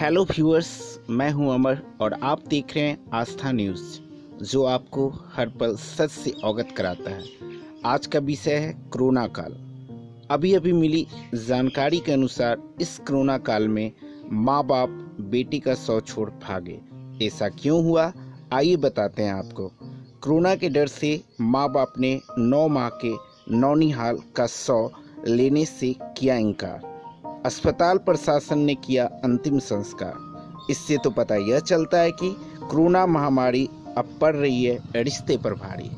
Hello viewers मैं हूँ अमर और आप देख रहे हैं आस्था न्यूज़, जो आपको हर पल सच से अवगत कराता है। आज का विषय है कोरोना काल। अभी अभी मिली जानकारी के अनुसार इस कोरोना काल में माँ बाप बेटी का शव छोड़ भागे। ऐसा क्यों हुआ? आइए बताते हैं आपको। कोरोना के डर से माँ बाप ने नौ माह के नौनिहाल का शव लेने से किया इनकार। अस्पताल प्रशासन ने किया अंतिम संस्कार। इससे तो पता यह चलता है कि कोरोना महामारी अब पड़ रही है, रिश्ते पर भारी।